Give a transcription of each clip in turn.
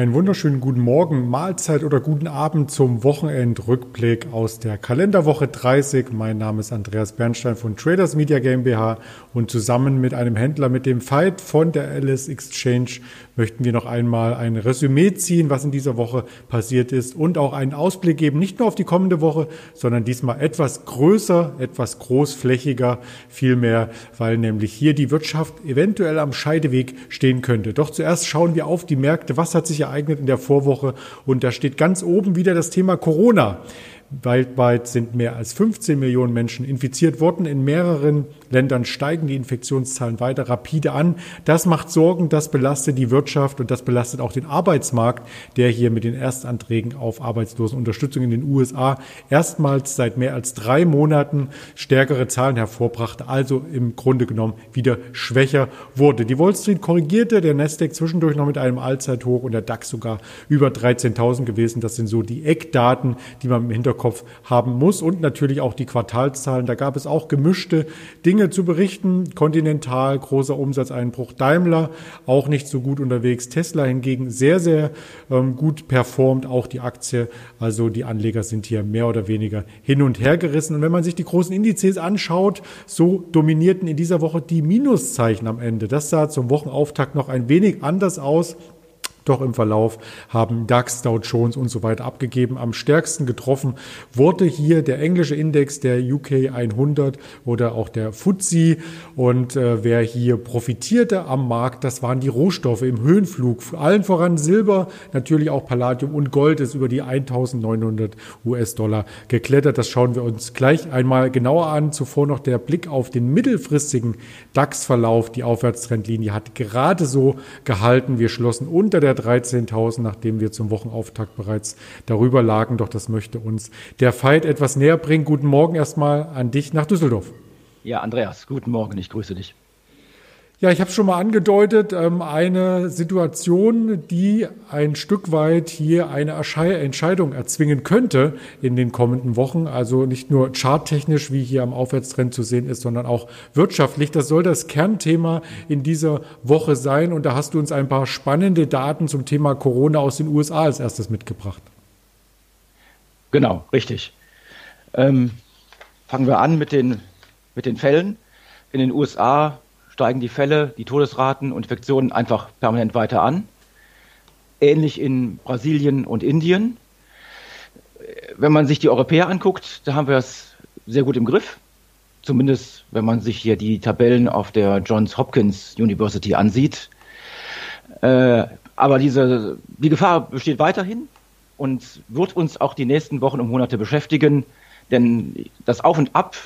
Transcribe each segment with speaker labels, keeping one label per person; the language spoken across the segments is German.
Speaker 1: Einen wunderschönen guten Morgen, Mahlzeit oder guten Abend zum Wochenendrückblick aus der Kalenderwoche 30. Mein Name ist Andreas Bernstein von Traders Media GmbH und zusammen mit einem Händler mit dem Fight von der Alice Exchange möchten wir noch einmal ein Resümee ziehen, was in dieser Woche passiert ist und auch einen Ausblick geben, nicht nur auf die kommende Woche, sondern diesmal etwas größer, etwas großflächiger, vielmehr, weil nämlich hier die Wirtschaft eventuell am Scheideweg stehen könnte. Doch zuerst schauen wir auf die Märkte. Was hat sich ereignet in der Vorwoche. Und da steht ganz oben wieder das Thema Corona. Weltweit sind mehr als 15 Millionen Menschen infiziert worden. In mehreren Ländern steigen die Infektionszahlen weiter rapide an. Das macht Sorgen, das belastet die Wirtschaft und das belastet auch den Arbeitsmarkt, der hier mit den Erstanträgen auf Arbeitslosenunterstützung in den USA erstmals seit mehr als drei Monaten stärkere Zahlen hervorbrachte, also im Grunde genommen wieder schwächer wurde. Die Wall Street korrigierte, der Nasdaq zwischendurch noch mit einem Allzeithoch und der DAX sogar über 13.000 gewesen. Das sind so die Eckdaten, die man im Hinterkopf haben muss und natürlich auch die Quartalszahlen. Da gab es auch gemischte Dinge zu berichten. Continental, großer Umsatzeinbruch. Daimler auch nicht so gut unterwegs. Tesla hingegen sehr, sehr ähm, gut performt, auch die Aktie. Also die Anleger sind hier mehr oder weniger hin und her gerissen. Und wenn man sich die großen Indizes anschaut, so dominierten in dieser Woche die Minuszeichen am Ende. Das sah zum Wochenauftakt noch ein wenig anders aus. Doch im Verlauf haben DAX, Dow Jones und so weiter abgegeben. Am stärksten getroffen wurde hier der englische Index, der UK 100 oder auch der FTSE. Und äh, wer hier profitierte am Markt, das waren die Rohstoffe im Höhenflug. Allen voran Silber, natürlich auch Palladium und Gold ist über die 1900 US-Dollar geklettert. Das schauen wir uns gleich einmal genauer an. Zuvor noch der Blick auf den mittelfristigen DAX-Verlauf. Die Aufwärtstrendlinie hat gerade so gehalten. Wir schlossen unter der der 13.000, nachdem wir zum Wochenauftakt bereits darüber lagen. Doch das möchte uns der Fight etwas näher bringen. Guten Morgen erstmal an dich nach Düsseldorf.
Speaker 2: Ja, Andreas, guten Morgen, ich grüße dich.
Speaker 1: Ja, ich habe schon mal angedeutet, ähm, eine Situation, die ein Stück weit hier eine Entscheidung erzwingen könnte in den kommenden Wochen. Also nicht nur charttechnisch, wie hier am Aufwärtstrend zu sehen ist, sondern auch wirtschaftlich. Das soll das Kernthema in dieser Woche sein. Und da hast du uns ein paar spannende Daten zum Thema Corona aus den USA als erstes mitgebracht.
Speaker 2: Genau, richtig. Ähm, fangen wir an mit den, mit den Fällen. In den USA steigen die Fälle, die Todesraten und Infektionen einfach permanent weiter an. Ähnlich in Brasilien und Indien. Wenn man sich die Europäer anguckt, da haben wir es sehr gut im Griff. Zumindest wenn man sich hier die Tabellen auf der Johns Hopkins University ansieht. Äh, aber diese, die Gefahr besteht weiterhin und wird uns auch die nächsten Wochen und Monate beschäftigen. Denn das Auf und Ab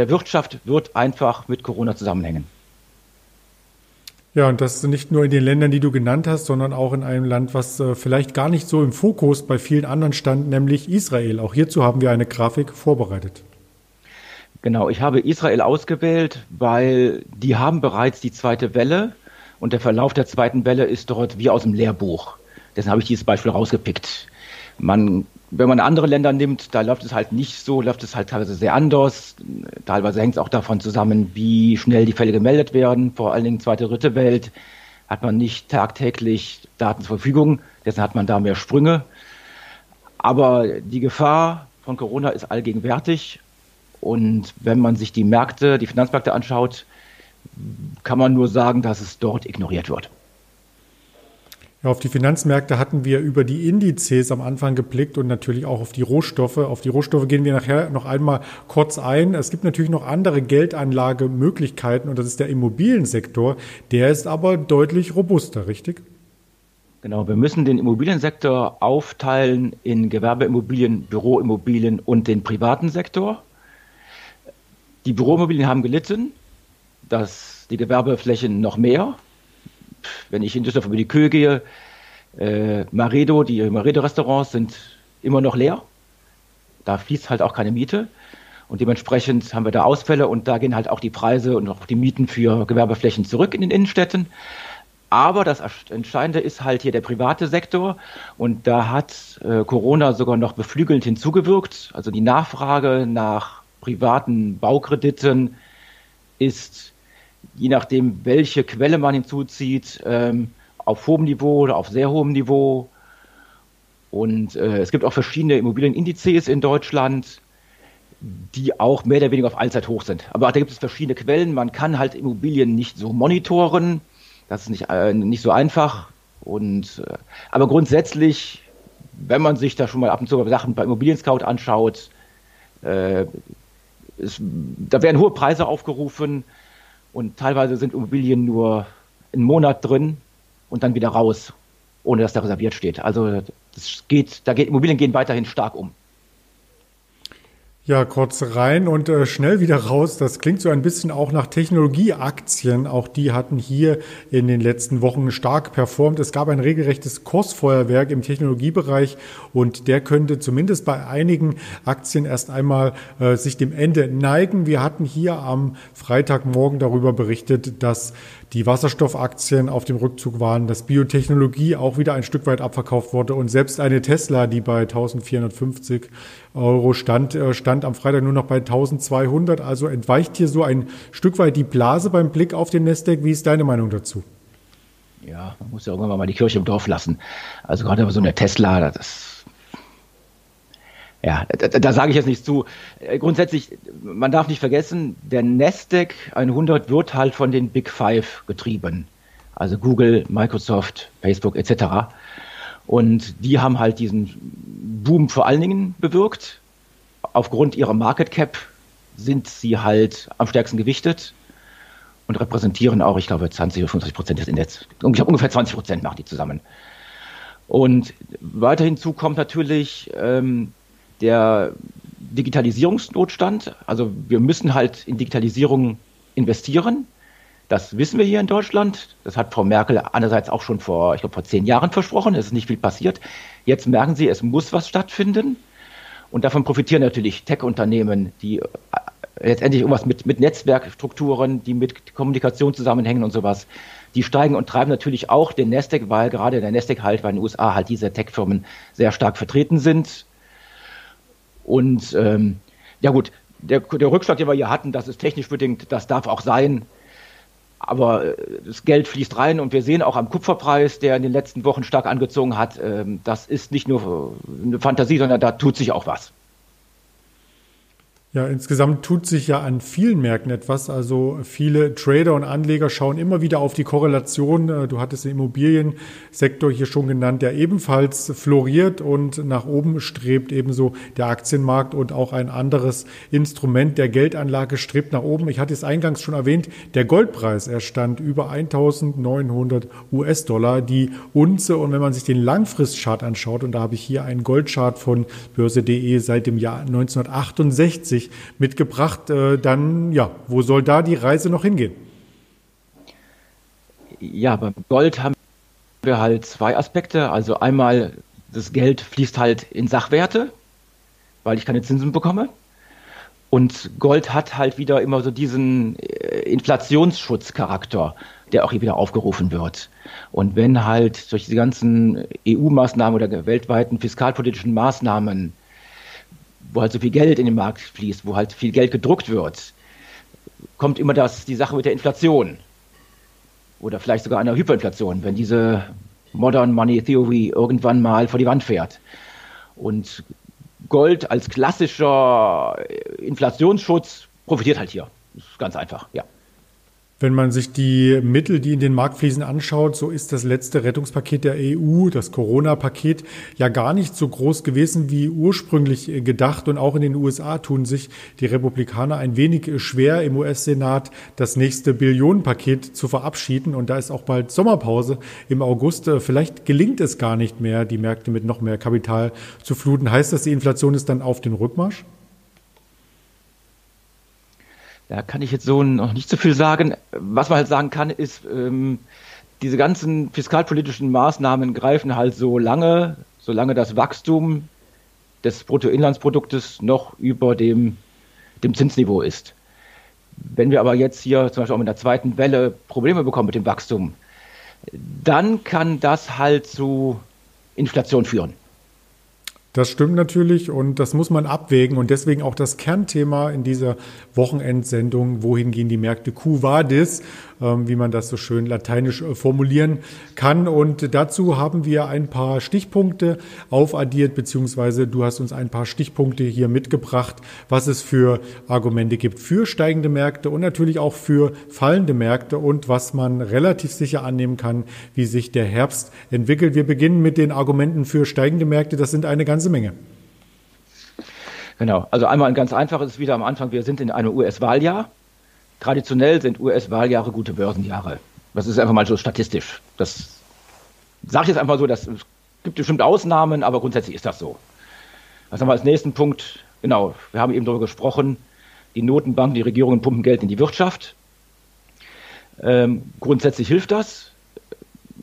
Speaker 2: der Wirtschaft wird einfach mit Corona zusammenhängen.
Speaker 1: Ja, und das nicht nur in den Ländern, die du genannt hast, sondern auch in einem Land, was äh, vielleicht gar nicht so im Fokus bei vielen anderen stand, nämlich Israel. Auch hierzu haben wir eine Grafik vorbereitet.
Speaker 2: Genau, ich habe Israel ausgewählt, weil die haben bereits die zweite Welle und der Verlauf der zweiten Welle ist dort wie aus dem Lehrbuch. Deshalb habe ich dieses Beispiel rausgepickt. Man wenn man andere Länder nimmt, da läuft es halt nicht so, läuft es halt teilweise sehr anders. Teilweise hängt es auch davon zusammen, wie schnell die Fälle gemeldet werden. Vor allen Dingen zweite, dritte Welt hat man nicht tagtäglich Daten zur Verfügung, deshalb hat man da mehr Sprünge. Aber die Gefahr von Corona ist allgegenwärtig. Und wenn man sich die Märkte, die Finanzmärkte anschaut, kann man nur sagen, dass es dort ignoriert wird.
Speaker 1: Ja, auf die Finanzmärkte hatten wir über die Indizes am Anfang geblickt und natürlich auch auf die Rohstoffe. Auf die Rohstoffe gehen wir nachher noch einmal kurz ein. Es gibt natürlich noch andere Geldanlagemöglichkeiten und das ist der Immobiliensektor. Der ist aber deutlich robuster, richtig?
Speaker 2: Genau, wir müssen den Immobiliensektor aufteilen in Gewerbeimmobilien, Büroimmobilien und den privaten Sektor. Die Büroimmobilien haben gelitten, dass die Gewerbeflächen noch mehr wenn ich in Düsseldorf über die Kühe gehe, äh, Maredo, die Maredo-Restaurants sind immer noch leer. Da fließt halt auch keine Miete. Und dementsprechend haben wir da Ausfälle und da gehen halt auch die Preise und auch die Mieten für Gewerbeflächen zurück in den Innenstädten. Aber das Entscheidende ist halt hier der private Sektor und da hat äh, Corona sogar noch beflügelnd hinzugewirkt. Also die Nachfrage nach privaten Baukrediten ist je nachdem, welche Quelle man hinzuzieht, ähm, auf hohem Niveau oder auf sehr hohem Niveau. Und äh, es gibt auch verschiedene Immobilienindizes in Deutschland, die auch mehr oder weniger auf Allzeit hoch sind. Aber da gibt es verschiedene Quellen. Man kann halt Immobilien nicht so monitoren. Das ist nicht, äh, nicht so einfach. Und, äh, aber grundsätzlich, wenn man sich da schon mal ab und zu Sachen bei Immobilien Scout anschaut, äh, es, da werden hohe Preise aufgerufen und teilweise sind Immobilien nur einen Monat drin und dann wieder raus, ohne dass da reserviert steht. Also das geht, da geht Immobilien gehen weiterhin stark um.
Speaker 1: Ja, kurz rein und äh, schnell wieder raus. Das klingt so ein bisschen auch nach Technologieaktien. Auch die hatten hier in den letzten Wochen stark performt. Es gab ein regelrechtes Kursfeuerwerk im Technologiebereich und der könnte zumindest bei einigen Aktien erst einmal äh, sich dem Ende neigen. Wir hatten hier am Freitagmorgen darüber berichtet, dass die Wasserstoffaktien auf dem Rückzug waren, dass Biotechnologie auch wieder ein Stück weit abverkauft wurde und selbst eine Tesla, die bei 1450 Euro stand, äh, stand am Freitag nur noch bei 1200. Also entweicht hier so ein Stück weit die Blase beim Blick auf den Nasdaq. Wie ist deine Meinung dazu?
Speaker 2: Ja, man muss ja irgendwann mal die Kirche im Dorf lassen. Also gerade so eine Tesla, das ja, da, da sage ich jetzt nichts zu. Äh, grundsätzlich, man darf nicht vergessen, der Nasdaq 100 wird halt von den Big Five getrieben. Also Google, Microsoft, Facebook etc. Und die haben halt diesen Boom vor allen Dingen bewirkt. Aufgrund ihrer Market Cap sind sie halt am stärksten gewichtet und repräsentieren auch, ich glaube, 20 oder 25 Prozent des Index. Ungefähr 20 Prozent machen die zusammen. Und weiter hinzu kommt natürlich ähm, der Digitalisierungsnotstand. Also wir müssen halt in Digitalisierung investieren. Das wissen wir hier in Deutschland. Das hat Frau Merkel einerseits auch schon vor, ich glaube, vor zehn Jahren versprochen. Es ist nicht viel passiert. Jetzt merken Sie, es muss was stattfinden. Und davon profitieren natürlich Tech-Unternehmen, die äh, letztendlich irgendwas mit, mit Netzwerkstrukturen, die mit Kommunikation zusammenhängen und sowas. Die steigen und treiben natürlich auch den Nasdaq, weil gerade der Nasdaq halt bei den USA halt diese Tech-Firmen sehr stark vertreten sind. Und ähm, ja gut, der, der Rückschlag, den wir hier hatten, das ist technisch bedingt, das darf auch sein. Aber äh, das Geld fließt rein und wir sehen auch am Kupferpreis, der in den letzten Wochen stark angezogen hat, ähm, das ist nicht nur eine Fantasie, sondern da tut sich auch was.
Speaker 1: Ja, insgesamt tut sich ja an vielen Märkten etwas. Also viele Trader und Anleger schauen immer wieder auf die Korrelation. Äh, du hattest den Immobiliensektor hier schon genannt, der ebenfalls floriert und nach oben strebt, ebenso der Aktienmarkt und auch ein anderes Instrument der Geldanlage strebt nach oben. Ich hatte es eingangs schon erwähnt, der Goldpreis, er stand über 1900 US-Dollar die Unze. Und wenn man sich den Langfristchart anschaut, und da habe ich hier einen Goldchart von börse.de seit dem Jahr 1968, sich mitgebracht. Äh, dann, ja, wo soll da die Reise noch hingehen?
Speaker 2: Ja, beim Gold haben wir halt zwei Aspekte. Also einmal, das Geld fließt halt in Sachwerte, weil ich keine Zinsen bekomme. Und Gold hat halt wieder immer so diesen äh, Inflationsschutzcharakter, der auch hier wieder aufgerufen wird. Und wenn halt durch die ganzen EU-Maßnahmen oder weltweiten fiskalpolitischen Maßnahmen wo halt so viel Geld in den Markt fließt, wo halt viel Geld gedruckt wird, kommt immer das, die Sache mit der Inflation. Oder vielleicht sogar einer Hyperinflation, wenn diese Modern Money Theory irgendwann mal vor die Wand fährt. Und Gold als klassischer Inflationsschutz profitiert halt hier. Das ist ganz einfach, ja.
Speaker 1: Wenn man sich die Mittel, die in den Markt fließen, anschaut, so ist das letzte Rettungspaket der EU, das Corona-Paket, ja gar nicht so groß gewesen wie ursprünglich gedacht. Und auch in den USA tun sich die Republikaner ein wenig schwer, im US-Senat das nächste Billionenpaket zu verabschieden. Und da ist auch bald Sommerpause im August. Vielleicht gelingt es gar nicht mehr, die Märkte mit noch mehr Kapital zu fluten. Heißt das, die Inflation ist dann auf den Rückmarsch?
Speaker 2: Da kann ich jetzt so noch nicht so viel sagen. Was man halt sagen kann, ist, ähm, diese ganzen fiskalpolitischen Maßnahmen greifen halt so lange, solange das Wachstum des Bruttoinlandsproduktes noch über dem, dem Zinsniveau ist. Wenn wir aber jetzt hier zum Beispiel auch mit der zweiten Welle Probleme bekommen mit dem Wachstum, dann kann das halt zu Inflation führen.
Speaker 1: Das stimmt natürlich und das muss man abwägen und deswegen auch das Kernthema in dieser Wochenendsendung, wohin gehen die Märkte, Q Vadis. ähm, wie man das so schön lateinisch äh, formulieren kann. Und dazu haben wir ein paar Stichpunkte aufaddiert, beziehungsweise du hast uns ein paar Stichpunkte hier mitgebracht, was es für Argumente gibt für steigende Märkte und natürlich auch für fallende Märkte und was man relativ sicher annehmen kann, wie sich der Herbst entwickelt. Wir beginnen mit den Argumenten für steigende Märkte. Das sind eine ganze Menge.
Speaker 2: Genau, also einmal ein ganz einfaches wieder am Anfang. Wir sind in einem US-Wahljahr. Traditionell sind US-Wahljahre gute Börsenjahre. Das ist einfach mal so statistisch. Das sage ich jetzt einfach so, das gibt bestimmt Ausnahmen, aber grundsätzlich ist das so. Was haben wir als nächsten Punkt? Genau, wir haben eben darüber gesprochen, die Notenbanken, die Regierungen pumpen Geld in die Wirtschaft. Ähm, grundsätzlich hilft das.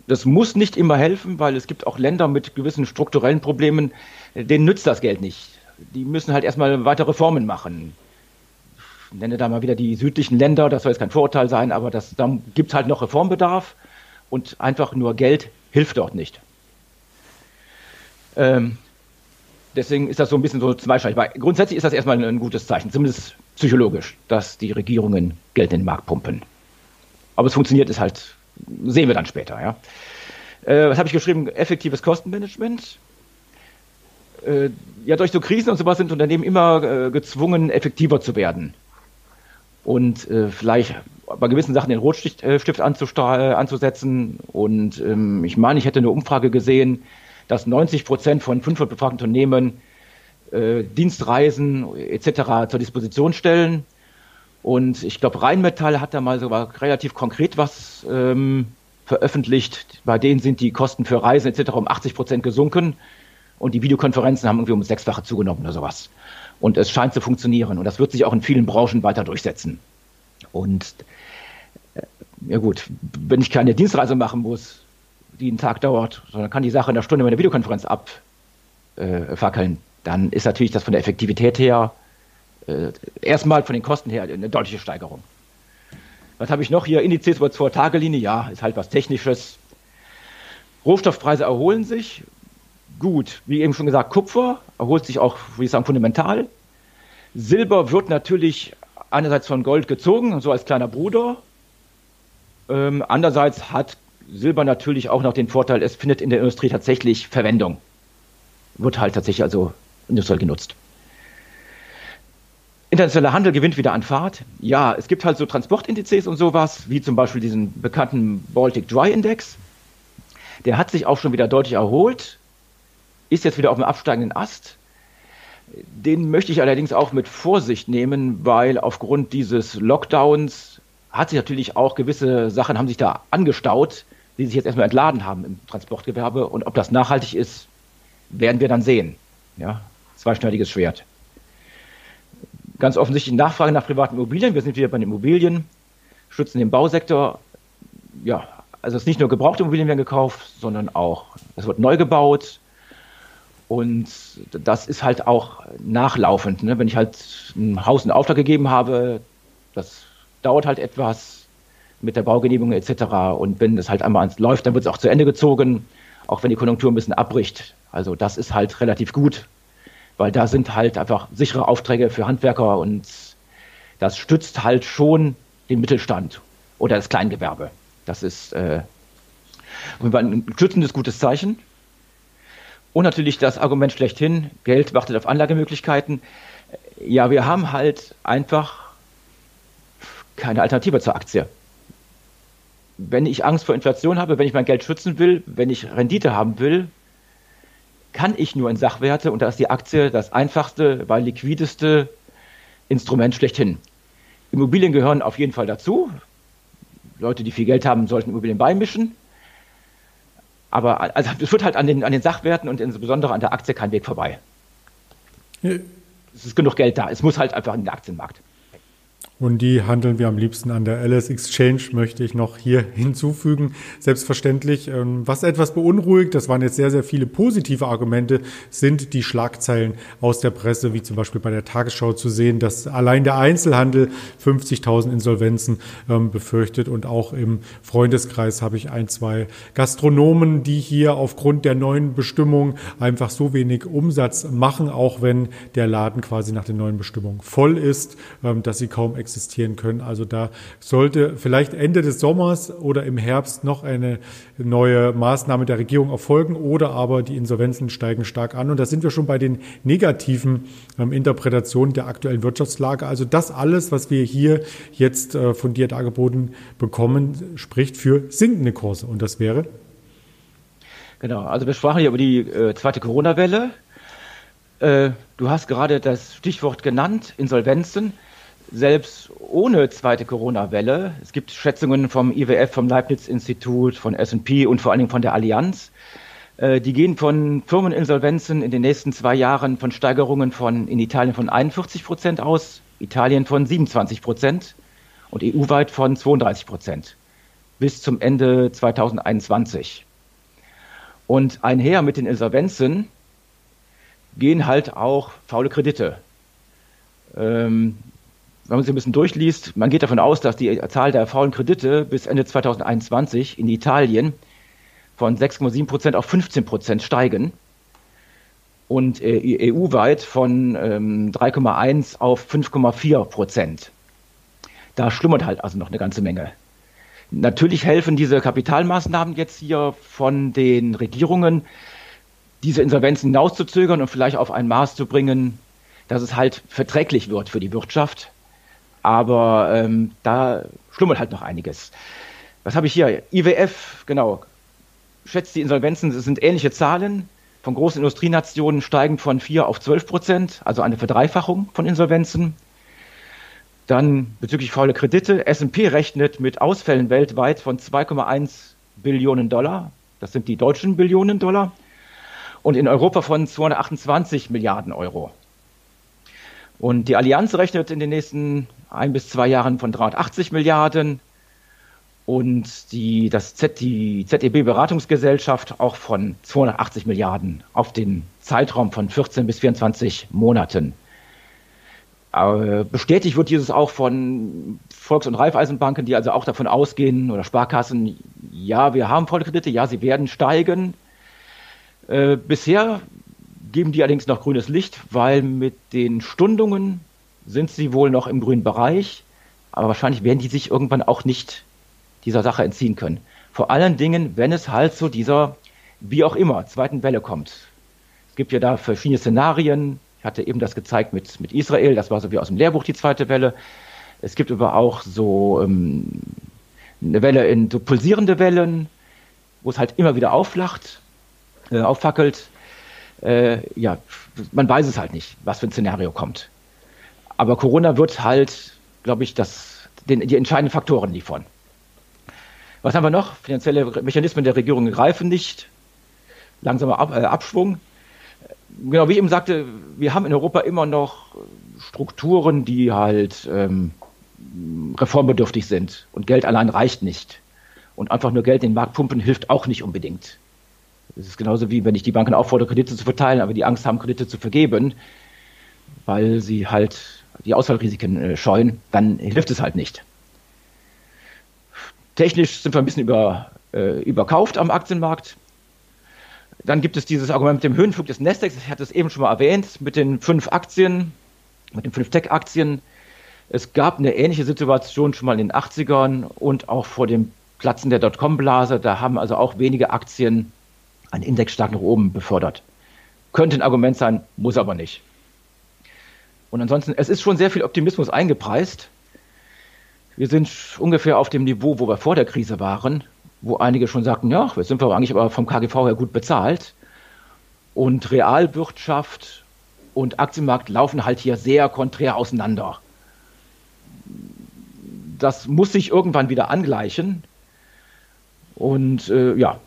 Speaker 2: Das muss nicht immer helfen, weil es gibt auch Länder mit gewissen strukturellen Problemen, denen nützt das Geld nicht die müssen halt erstmal weiter Reformen machen. Nenne da mal wieder die südlichen Länder, das soll jetzt kein Vorurteil sein, aber das, da gibt es halt noch Reformbedarf und einfach nur Geld hilft dort nicht. Ähm, deswegen ist das so ein bisschen so zweischneidig. Aber grundsätzlich ist das erstmal ein gutes Zeichen, zumindest psychologisch, dass die Regierungen Geld in den Markt pumpen. Aber es funktioniert ist halt, sehen wir dann später. Ja. Äh, was habe ich geschrieben? Effektives Kostenmanagement äh, ja, durch so Krisen und sowas sind Unternehmen immer äh, gezwungen, effektiver zu werden. Und äh, vielleicht bei gewissen Sachen den Rotstift äh, anzusetzen. Und ähm, ich meine, ich hätte eine Umfrage gesehen, dass 90 Prozent von 500 befragten Unternehmen äh, Dienstreisen etc. zur Disposition stellen. Und ich glaube, Rheinmetall hat da mal sogar relativ konkret was ähm, veröffentlicht. Bei denen sind die Kosten für Reisen etc. um 80 Prozent gesunken und die Videokonferenzen haben irgendwie um sechsfache zugenommen oder sowas. Und es scheint zu funktionieren und das wird sich auch in vielen Branchen weiter durchsetzen. Und äh, ja gut, wenn ich keine Dienstreise machen muss, die einen Tag dauert, sondern kann die Sache in einer Stunde meiner Videokonferenz abfackeln, äh, dann ist natürlich das von der Effektivität her äh, erstmal von den Kosten her eine deutliche Steigerung. Was habe ich noch hier? Indizes über Zwei-Tage-Linie, ja, ist halt was Technisches. Rohstoffpreise erholen sich, gut. Wie eben schon gesagt, Kupfer erholt sich auch, würde ich sagen, fundamental. Silber wird natürlich einerseits von Gold gezogen, so als kleiner Bruder. Ähm, andererseits hat Silber natürlich auch noch den Vorteil, es findet in der Industrie tatsächlich Verwendung. Wird halt tatsächlich also industriell genutzt. Internationaler Handel gewinnt wieder an Fahrt. Ja, es gibt halt so Transportindizes und sowas, wie zum Beispiel diesen bekannten Baltic Dry Index. Der hat sich auch schon wieder deutlich erholt ist jetzt wieder auf dem absteigenden Ast. Den möchte ich allerdings auch mit Vorsicht nehmen, weil aufgrund dieses Lockdowns hat sich natürlich auch gewisse Sachen haben sich da angestaut, die sich jetzt erstmal entladen haben im Transportgewerbe. Und ob das nachhaltig ist, werden wir dann sehen. Ja, zweischneidiges Schwert. Ganz offensichtlich Nachfrage nach privaten Immobilien. Wir sind wieder bei den Immobilien, schützen den Bausektor. Ja, also es ist nicht nur gebrauchte Immobilien werden gekauft, sondern auch es wird neu gebaut. Und das ist halt auch nachlaufend. Ne? Wenn ich halt ein Haus in Auftrag gegeben habe, das dauert halt etwas mit der Baugenehmigung etc. Und wenn es halt einmal läuft, dann wird es auch zu Ende gezogen, auch wenn die Konjunktur ein bisschen abbricht. Also das ist halt relativ gut, weil da sind halt einfach sichere Aufträge für Handwerker und das stützt halt schon den Mittelstand oder das Kleingewerbe. Das ist äh, ein schützendes gutes Zeichen. Und natürlich das Argument schlechthin, Geld wartet auf Anlagemöglichkeiten. Ja, wir haben halt einfach keine Alternative zur Aktie. Wenn ich Angst vor Inflation habe, wenn ich mein Geld schützen will, wenn ich Rendite haben will, kann ich nur in Sachwerte und da ist die Aktie das einfachste, weil liquideste Instrument schlechthin. Immobilien gehören auf jeden Fall dazu. Leute, die viel Geld haben, sollten Immobilien beimischen. Aber also, es wird halt an den, an den Sachwerten und insbesondere an der Aktie kein Weg vorbei. Es ist genug Geld da. Es muss halt einfach in den Aktienmarkt.
Speaker 1: Und die handeln wir am liebsten an der LS Exchange, möchte ich noch hier hinzufügen. Selbstverständlich, ähm, was etwas beunruhigt, das waren jetzt sehr, sehr viele positive Argumente, sind die Schlagzeilen aus der Presse, wie zum Beispiel bei der Tagesschau zu sehen, dass allein der Einzelhandel 50.000 Insolvenzen ähm, befürchtet. Und auch im Freundeskreis habe ich ein, zwei Gastronomen, die hier aufgrund der neuen Bestimmung einfach so wenig Umsatz machen, auch wenn der Laden quasi nach den neuen Bestimmungen voll ist, ähm, dass sie kaum existieren können. Also da sollte vielleicht Ende des Sommers oder im Herbst noch eine neue Maßnahme der Regierung erfolgen oder aber die Insolvenzen steigen stark an. Und da sind wir schon bei den negativen ähm, Interpretationen der aktuellen Wirtschaftslage. Also das alles, was wir hier jetzt äh, von dir dargeboten bekommen, spricht für sinkende Kurse. Und das wäre?
Speaker 2: Genau, also wir sprachen hier über die äh, zweite Corona-Welle. Äh, du hast gerade das Stichwort genannt, Insolvenzen. Selbst ohne zweite Corona-Welle, es gibt Schätzungen vom IWF, vom Leibniz-Institut, von S&P und vor allen Dingen von der Allianz, äh, die gehen von Firmeninsolvenzen in den nächsten zwei Jahren von Steigerungen von in Italien von 41 Prozent aus, Italien von 27 Prozent und EU-weit von 32 Prozent bis zum Ende 2021. Und einher mit den Insolvenzen gehen halt auch faule Kredite. Ähm, wenn man sich ein bisschen durchliest, man geht davon aus, dass die Zahl der faulen Kredite bis Ende 2021 in Italien von 6,7 Prozent auf 15 Prozent steigen und äh, EU-weit von ähm, 3,1 auf 5,4 Prozent. Da schlummert halt also noch eine ganze Menge. Natürlich helfen diese Kapitalmaßnahmen jetzt hier von den Regierungen, diese Insolvenzen hinauszuzögern und vielleicht auf ein Maß zu bringen, dass es halt verträglich wird für die Wirtschaft. Aber ähm, da schlummert halt noch einiges. Was habe ich hier? IWF, genau, schätzt die Insolvenzen, es sind ähnliche Zahlen. Von großen Industrienationen steigen von 4 auf 12 Prozent, also eine Verdreifachung von Insolvenzen. Dann bezüglich faule Kredite. S&P rechnet mit Ausfällen weltweit von 2,1 Billionen Dollar. Das sind die deutschen Billionen Dollar. Und in Europa von 228 Milliarden Euro. Und die Allianz rechnet in den nächsten ein bis zwei Jahren von 380 Milliarden und die, das Z, die ZEB-Beratungsgesellschaft auch von 280 Milliarden auf den Zeitraum von 14 bis 24 Monaten. Äh, bestätigt wird dieses auch von Volks- und Raiffeisenbanken, die also auch davon ausgehen, oder Sparkassen, ja, wir haben Vollkredite, ja, sie werden steigen. Äh, bisher geben die allerdings noch grünes Licht, weil mit den Stundungen sind sie wohl noch im grünen Bereich, aber wahrscheinlich werden die sich irgendwann auch nicht dieser Sache entziehen können. Vor allen Dingen, wenn es halt zu dieser, wie auch immer, zweiten Welle kommt. Es gibt ja da verschiedene Szenarien, ich hatte eben das gezeigt mit, mit Israel, das war so wie aus dem Lehrbuch die zweite Welle. Es gibt aber auch so ähm, eine Welle in so pulsierende Wellen, wo es halt immer wieder aufflacht, äh, auffackelt. Äh, ja, man weiß es halt nicht, was für ein Szenario kommt. Aber Corona wird halt, glaube ich, das, den, die entscheidenden Faktoren liefern. Was haben wir noch? Finanzielle Mechanismen der Regierung greifen nicht. Langsamer Ab, äh, Abschwung genau, wie ich eben sagte, wir haben in Europa immer noch Strukturen, die halt ähm, reformbedürftig sind. Und Geld allein reicht nicht. Und einfach nur Geld in den Markt pumpen hilft auch nicht unbedingt. Es ist genauso wie wenn ich die Banken auffordere, Kredite zu verteilen, aber die Angst haben, Kredite zu vergeben, weil sie halt die Ausfallrisiken äh, scheuen, dann hilft es halt nicht. Technisch sind wir ein bisschen über, äh, überkauft am Aktienmarkt. Dann gibt es dieses Argument mit dem Höhenflug des Nasdaq, ich hatte es eben schon mal erwähnt, mit den fünf Aktien, mit den fünf Tech-Aktien. Es gab eine ähnliche Situation schon mal in den 80ern und auch vor dem Platzen der Dotcom-Blase. Da haben also auch wenige Aktien einen Index stark nach oben befördert. Könnte ein Argument sein, muss aber nicht. Und ansonsten, es ist schon sehr viel Optimismus eingepreist. Wir sind ungefähr auf dem Niveau, wo wir vor der Krise waren wo einige schon sagten, ja, wir sind wir eigentlich aber vom KGV her gut bezahlt. Und Realwirtschaft und Aktienmarkt laufen halt hier sehr konträr auseinander. Das muss sich irgendwann wieder angleichen. Und äh, ja,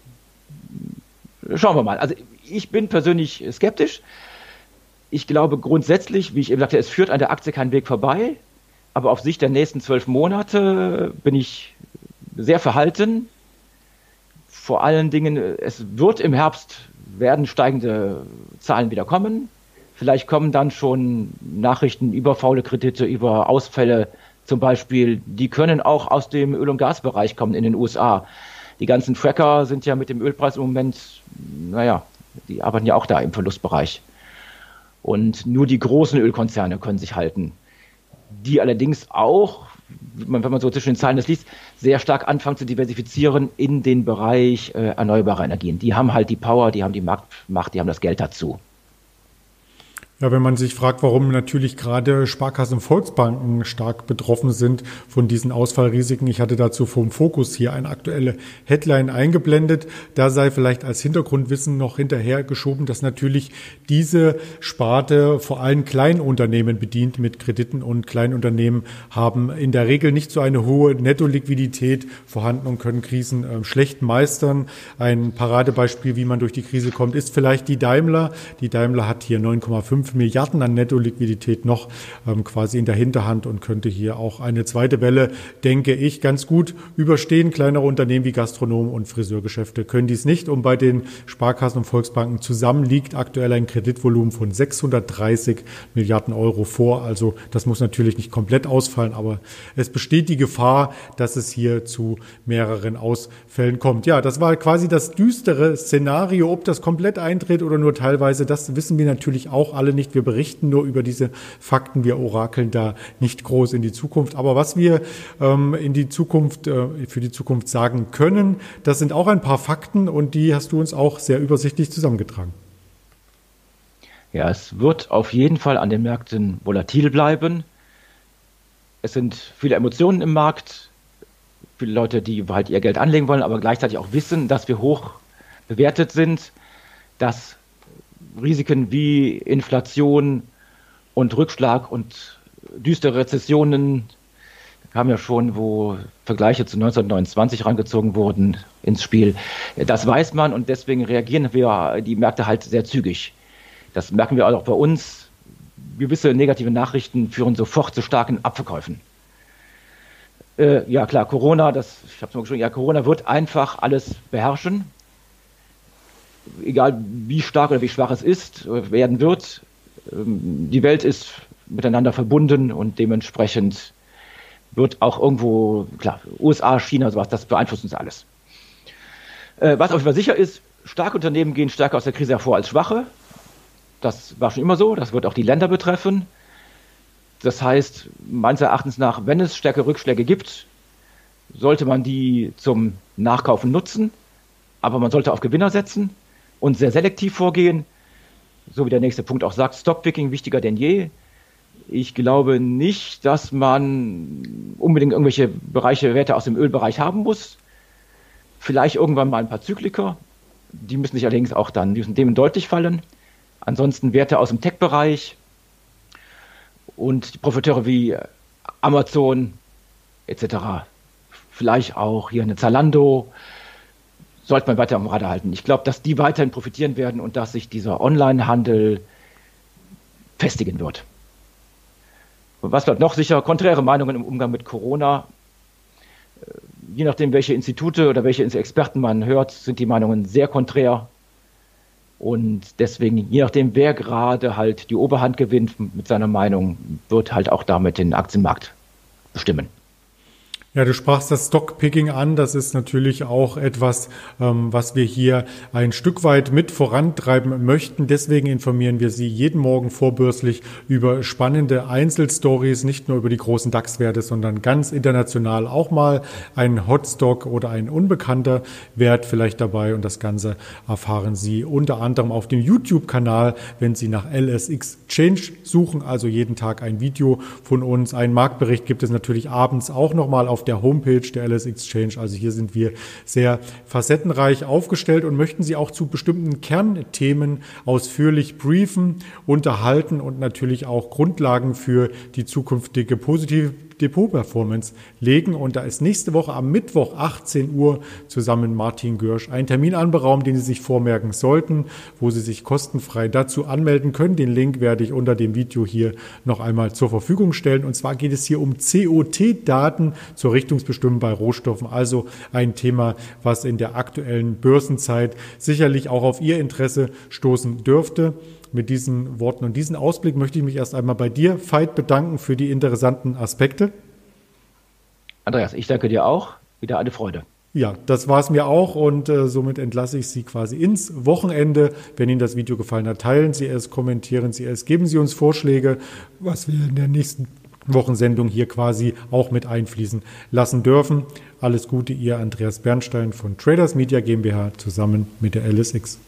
Speaker 2: schauen wir mal. Also ich bin persönlich skeptisch. Ich glaube grundsätzlich, wie ich eben sagte, es führt an der Aktie keinen Weg vorbei. Aber auf Sicht der nächsten zwölf Monate bin ich sehr verhalten vor allen Dingen, es wird im Herbst werden steigende Zahlen wieder kommen. Vielleicht kommen dann schon Nachrichten über faule Kredite, über Ausfälle zum Beispiel. Die können auch aus dem Öl- und Gasbereich kommen in den USA. Die ganzen Tracker sind ja mit dem Ölpreis im Moment, naja, die arbeiten ja auch da im Verlustbereich. Und nur die großen Ölkonzerne können sich halten. die allerdings auch, wenn man so zwischen den Zahlen das liest, sehr stark anfangen zu diversifizieren in den Bereich äh, erneuerbare Energien. Die haben halt die Power, die haben die Marktmacht, die haben das Geld dazu.
Speaker 1: Ja, wenn man sich fragt, warum natürlich gerade Sparkassen und Volksbanken stark betroffen sind von diesen Ausfallrisiken. Ich hatte dazu vom Fokus hier eine aktuelle Headline eingeblendet. Da sei vielleicht als Hintergrundwissen noch hinterhergeschoben, dass natürlich diese Sparte vor allem Kleinunternehmen bedient mit Krediten und Kleinunternehmen haben in der Regel nicht so eine hohe Nettoliquidität vorhanden und können Krisen äh, schlecht meistern. Ein Paradebeispiel, wie man durch die Krise kommt, ist vielleicht die Daimler. Die Daimler hat hier 9,5 Milliarden an Netto-Liquidität noch ähm, quasi in der Hinterhand und könnte hier auch eine zweite Welle, denke ich, ganz gut überstehen. Kleinere Unternehmen wie Gastronomen und Friseurgeschäfte können dies nicht. Und bei den Sparkassen und Volksbanken zusammen liegt aktuell ein Kreditvolumen von 630 Milliarden Euro vor. Also das muss natürlich nicht komplett ausfallen, aber es besteht die Gefahr, dass es hier zu mehreren Ausfällen kommt. Ja, das war quasi das düstere Szenario. Ob das komplett eintritt oder nur teilweise, das wissen wir natürlich auch alle nicht nicht. Wir berichten nur über diese Fakten. Wir orakeln da nicht groß in die Zukunft. Aber was wir ähm, in die Zukunft, äh, für die Zukunft sagen können, das sind auch ein paar Fakten und die hast du uns auch sehr übersichtlich zusammengetragen.
Speaker 2: Ja, es wird auf jeden Fall an den Märkten volatil bleiben. Es sind viele Emotionen im Markt, viele Leute, die halt ihr Geld anlegen wollen, aber gleichzeitig auch wissen, dass wir hoch bewertet sind, dass Risiken wie Inflation und Rückschlag und düstere Rezessionen kam ja schon, wo Vergleiche zu 1929 rangezogen wurden ins Spiel. Das weiß man und deswegen reagieren wir die Märkte halt sehr zügig. Das merken wir auch bei uns. Gewisse negative Nachrichten führen sofort zu starken Abverkäufen. Äh, ja klar, Corona, das, ich habe es mal geschrieben, ja, Corona wird einfach alles beherrschen egal wie stark oder wie schwach es ist, werden wird. Ähm, die Welt ist miteinander verbunden und dementsprechend wird auch irgendwo, klar, USA, China, sowas, das beeinflusst uns alles. Äh, was auf jeden Fall sicher ist, starke Unternehmen gehen stärker aus der Krise hervor als schwache. Das war schon immer so, das wird auch die Länder betreffen. Das heißt, meines Erachtens nach, wenn es stärkere Rückschläge gibt, sollte man die zum Nachkaufen nutzen, aber man sollte auf Gewinner setzen und sehr selektiv vorgehen. So wie der nächste Punkt auch sagt, Stockpicking wichtiger denn je. Ich glaube nicht, dass man unbedingt irgendwelche Bereiche, Werte aus dem Ölbereich haben muss. Vielleicht irgendwann mal ein paar Zykliker. Die müssen sich allerdings auch dann, die müssen dem deutlich fallen. Ansonsten Werte aus dem Tech-Bereich und Profiteure wie Amazon etc. Vielleicht auch hier eine Zalando, sollte man weiter am Radar halten. Ich glaube, dass die weiterhin profitieren werden und dass sich dieser Online-Handel festigen wird. was bleibt noch sicher? Konträre Meinungen im Umgang mit Corona. Äh, je nachdem, welche Institute oder welche Experten man hört, sind die Meinungen sehr konträr. Und deswegen, je nachdem, wer gerade halt die Oberhand gewinnt mit seiner Meinung, wird halt auch damit den Aktienmarkt bestimmen.
Speaker 1: Ja, du sprachst das Stockpicking an. Das ist natürlich auch etwas, ähm, was wir hier ein Stück weit mit vorantreiben möchten. Deswegen informieren wir Sie jeden Morgen vorbörslich über spannende Einzelstories, nicht nur über die großen DAX-Werte, sondern ganz international auch mal ein Hotstock oder ein unbekannter Wert vielleicht dabei. Und das Ganze erfahren Sie unter anderem auf dem YouTube-Kanal, wenn Sie nach LSX Change suchen. Also jeden Tag ein Video von uns. Ein Marktbericht gibt es natürlich abends auch nochmal auf auf der Homepage der LS Exchange. Also hier sind wir sehr facettenreich aufgestellt und möchten Sie auch zu bestimmten Kernthemen ausführlich briefen, unterhalten und natürlich auch Grundlagen für die zukünftige positive Depot-Performance legen. Und da ist nächste Woche am Mittwoch 18 Uhr zusammen Martin Görsch ein Termin anberaumt, den Sie sich vormerken sollten, wo Sie sich kostenfrei dazu anmelden können. Den Link werde ich unter dem Video hier noch einmal zur Verfügung stellen. Und zwar geht es hier um COT-Daten zur Richtungsbestimmung bei Rohstoffen. Also ein Thema, was in der aktuellen Börsenzeit sicherlich auch auf Ihr Interesse stoßen dürfte mit diesen Worten und diesen Ausblick möchte ich mich erst einmal bei dir, Veit, bedanken für die interessanten Aspekte.
Speaker 2: Andreas, ich danke dir auch. Wieder eine Freude.
Speaker 1: Ja, das war es mir auch und äh, somit entlasse ich Sie quasi ins Wochenende. Wenn Ihnen das Video gefallen hat, teilen Sie es, kommentieren Sie es, geben Sie uns Vorschläge, was wir in der nächsten Wochensendung hier quasi auch mit einfließen lassen dürfen. Alles Gute, ihr Andreas Bernstein von Traders Media GmbH zusammen mit der LSX.